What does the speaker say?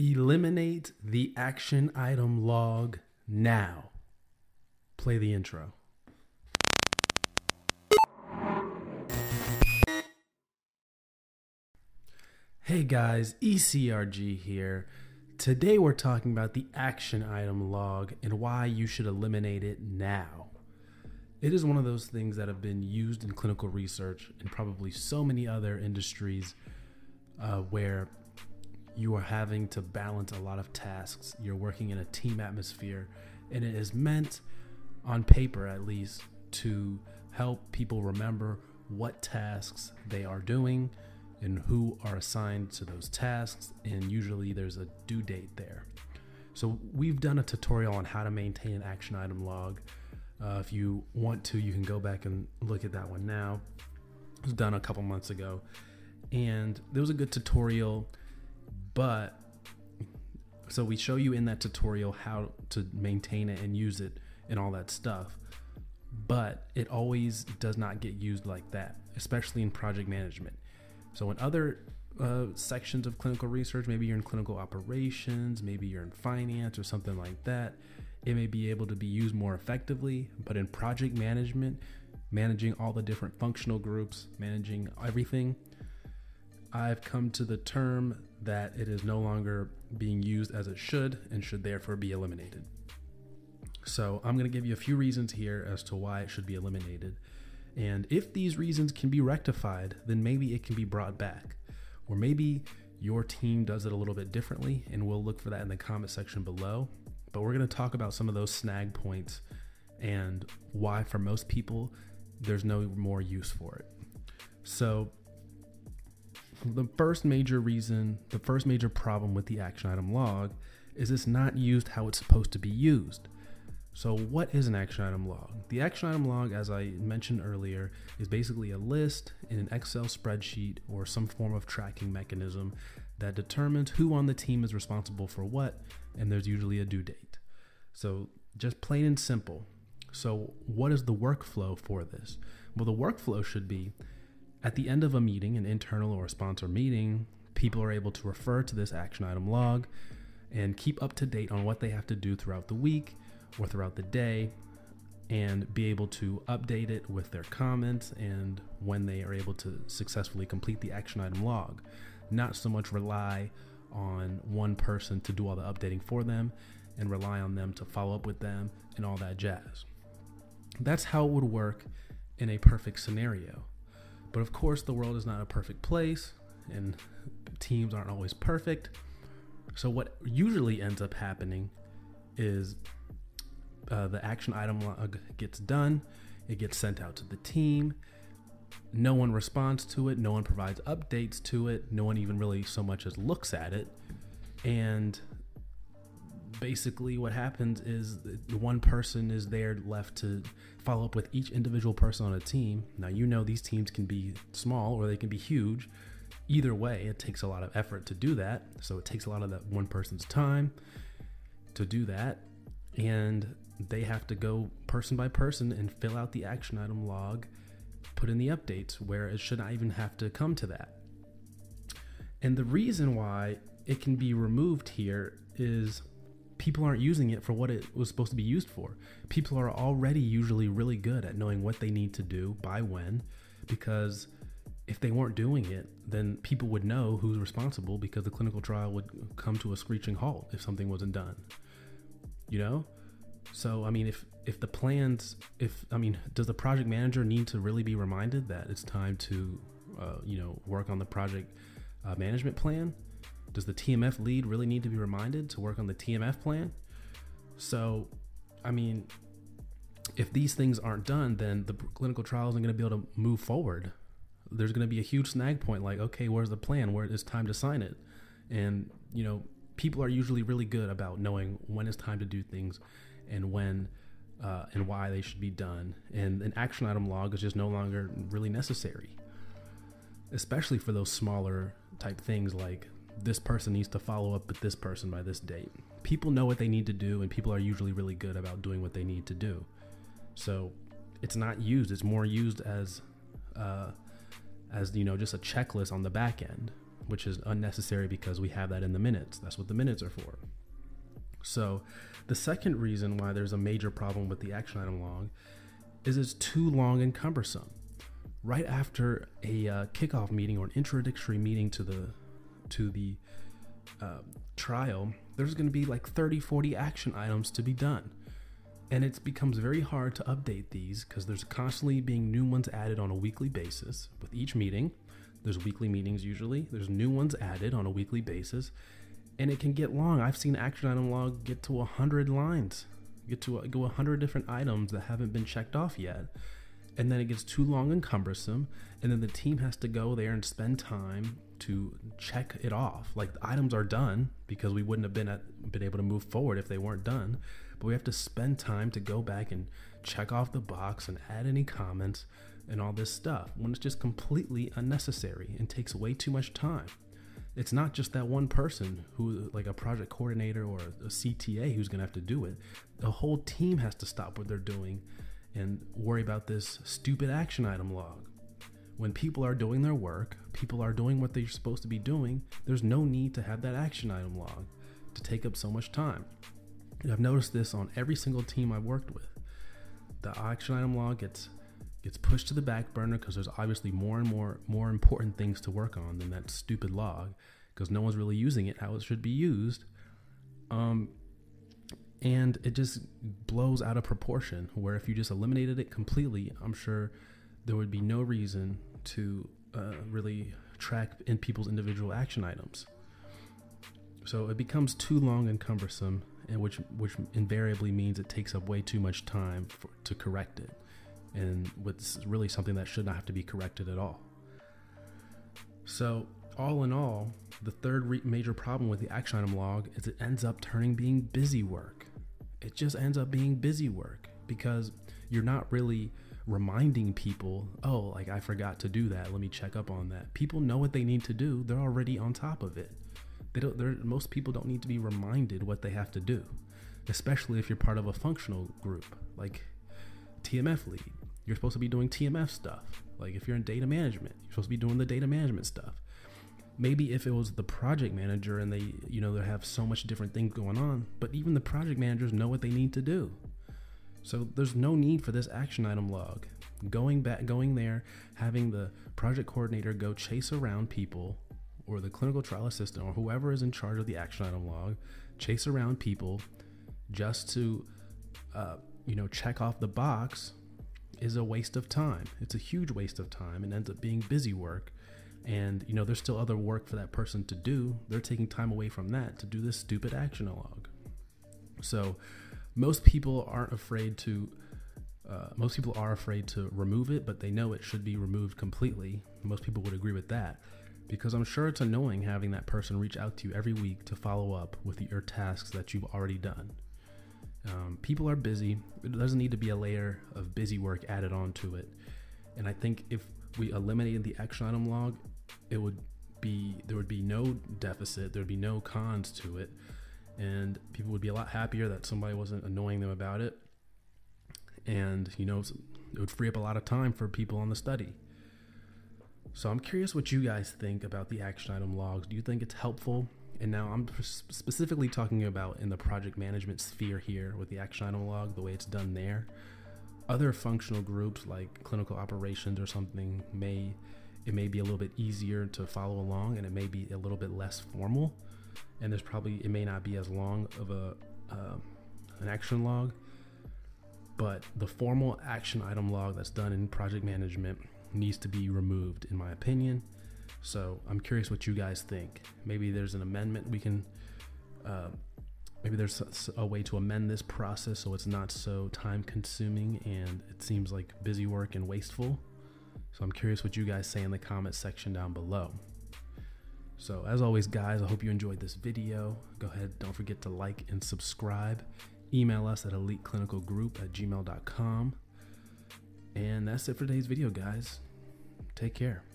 Eliminate the action item log now. Play the intro. Hey guys, ECRG here. Today we're talking about the action item log and why you should eliminate it now. It is one of those things that have been used in clinical research and probably so many other industries uh, where you are having to balance a lot of tasks. You're working in a team atmosphere, and it is meant, on paper at least, to help people remember what tasks they are doing and who are assigned to those tasks. And usually there's a due date there. So, we've done a tutorial on how to maintain an action item log. Uh, if you want to, you can go back and look at that one now. It was done a couple months ago. And there was a good tutorial but so we show you in that tutorial how to maintain it and use it and all that stuff. But it always does not get used like that, especially in project management. So in other uh, sections of clinical research, maybe you're in clinical operations, maybe you're in finance or something like that, it may be able to be used more effectively. But in project management, managing all the different functional groups, managing everything, I've come to the term that it is no longer being used as it should and should therefore be eliminated. So, I'm going to give you a few reasons here as to why it should be eliminated. And if these reasons can be rectified, then maybe it can be brought back. Or maybe your team does it a little bit differently, and we'll look for that in the comment section below. But we're going to talk about some of those snag points and why, for most people, there's no more use for it. So, the first major reason, the first major problem with the action item log is it's not used how it's supposed to be used. So, what is an action item log? The action item log, as I mentioned earlier, is basically a list in an Excel spreadsheet or some form of tracking mechanism that determines who on the team is responsible for what, and there's usually a due date. So, just plain and simple. So, what is the workflow for this? Well, the workflow should be at the end of a meeting, an internal or sponsor meeting, people are able to refer to this action item log and keep up to date on what they have to do throughout the week or throughout the day and be able to update it with their comments and when they are able to successfully complete the action item log. Not so much rely on one person to do all the updating for them and rely on them to follow up with them and all that jazz. That's how it would work in a perfect scenario. But of course, the world is not a perfect place, and teams aren't always perfect. So, what usually ends up happening is uh, the action item log gets done, it gets sent out to the team. No one responds to it, no one provides updates to it, no one even really so much as looks at it. And basically what happens is the one person is there left to follow up with each individual person on a team. Now you know these teams can be small or they can be huge. Either way, it takes a lot of effort to do that. So it takes a lot of that one person's time to do that. And they have to go person by person and fill out the action item log, put in the updates where it should not even have to come to that. And the reason why it can be removed here is people aren't using it for what it was supposed to be used for. People are already usually really good at knowing what they need to do by when, because if they weren't doing it, then people would know who's responsible because the clinical trial would come to a screeching halt if something wasn't done. You know? So, I mean, if if the plans, if I mean, does the project manager need to really be reminded that it's time to, uh, you know, work on the project uh, management plan? Does the TMF lead really need to be reminded to work on the TMF plan? So, I mean, if these things aren't done, then the clinical trial isn't going to be able to move forward. There's going to be a huge snag point like, okay, where's the plan? Where it's time to sign it? And, you know, people are usually really good about knowing when it's time to do things and when uh, and why they should be done. And an action item log is just no longer really necessary, especially for those smaller type things like this person needs to follow up with this person by this date. People know what they need to do, and people are usually really good about doing what they need to do. So it's not used; it's more used as, uh, as you know, just a checklist on the back end, which is unnecessary because we have that in the minutes. That's what the minutes are for. So, the second reason why there's a major problem with the action item log is it's too long and cumbersome. Right after a uh, kickoff meeting or an introductory meeting to the to the uh, trial, there's going to be like 30, 40 action items to be done. And it becomes very hard to update these because there's constantly being new ones added on a weekly basis with each meeting. There's weekly meetings usually. There's new ones added on a weekly basis. And it can get long. I've seen action item log get to 100 lines, get to go 100 different items that haven't been checked off yet. And then it gets too long and cumbersome. And then the team has to go there and spend time to check it off. Like the items are done because we wouldn't have been at, been able to move forward if they weren't done. But we have to spend time to go back and check off the box and add any comments and all this stuff when it's just completely unnecessary and takes way too much time. It's not just that one person who, like a project coordinator or a CTA, who's going to have to do it. The whole team has to stop what they're doing and worry about this stupid action item log when people are doing their work, people are doing what they're supposed to be doing, there's no need to have that action item log to take up so much time. And I've noticed this on every single team I've worked with. The action item log gets gets pushed to the back burner because there's obviously more and more more important things to work on than that stupid log because no one's really using it how it should be used. Um, and it just blows out of proportion. Where if you just eliminated it completely, I'm sure there would be no reason to uh, really track in people's individual action items. So it becomes too long and cumbersome, and which which invariably means it takes up way too much time for, to correct it, and what's really something that should not have to be corrected at all. So all in all, the third re- major problem with the action item log is it ends up turning being busy work. It just ends up being busy work because you're not really reminding people, oh, like I forgot to do that. Let me check up on that. People know what they need to do. They're already on top of it. They don't. Most people don't need to be reminded what they have to do, especially if you're part of a functional group like TMF lead. You're supposed to be doing TMF stuff. Like if you're in data management, you're supposed to be doing the data management stuff. Maybe if it was the project manager and they, you know, they have so much different things going on, but even the project managers know what they need to do. So there's no need for this action item log. Going back, going there, having the project coordinator go chase around people, or the clinical trial assistant, or whoever is in charge of the action item log, chase around people just to, uh, you know, check off the box is a waste of time. It's a huge waste of time and ends up being busy work. And, you know, there's still other work for that person to do. They're taking time away from that to do this stupid action log. So, most people aren't afraid to uh, most people are afraid to remove it, but they know it should be removed completely. Most people would agree with that because I'm sure it's annoying having that person reach out to you every week to follow up with your tasks that you've already done. Um, people are busy. It doesn't need to be a layer of busy work added on to it. And I think if we eliminated the action item log, it would be there would be no deficit, there would be no cons to it and people would be a lot happier that somebody wasn't annoying them about it. And, you know, it would free up a lot of time for people on the study. So I'm curious what you guys think about the action item logs. Do you think it's helpful? And now I'm specifically talking about in the project management sphere here with the action item log, the way it's done there. Other functional groups like clinical operations or something may it may be a little bit easier to follow along and it may be a little bit less formal. And there's probably it may not be as long of a uh, an action log. But the formal action item log that's done in project management needs to be removed in my opinion. So i'm curious what you guys think. Maybe there's an amendment we can uh, maybe there's a, way to amend this process so it's not so time consuming and it seems like busy work and wasteful so i'm curious what you guys say in the comment section down below so, as always, guys, I hope you enjoyed this video. Go ahead, don't forget to like and subscribe. Email us at eliteclinicalgroup at gmail.com. And that's it for today's video, guys. Take care.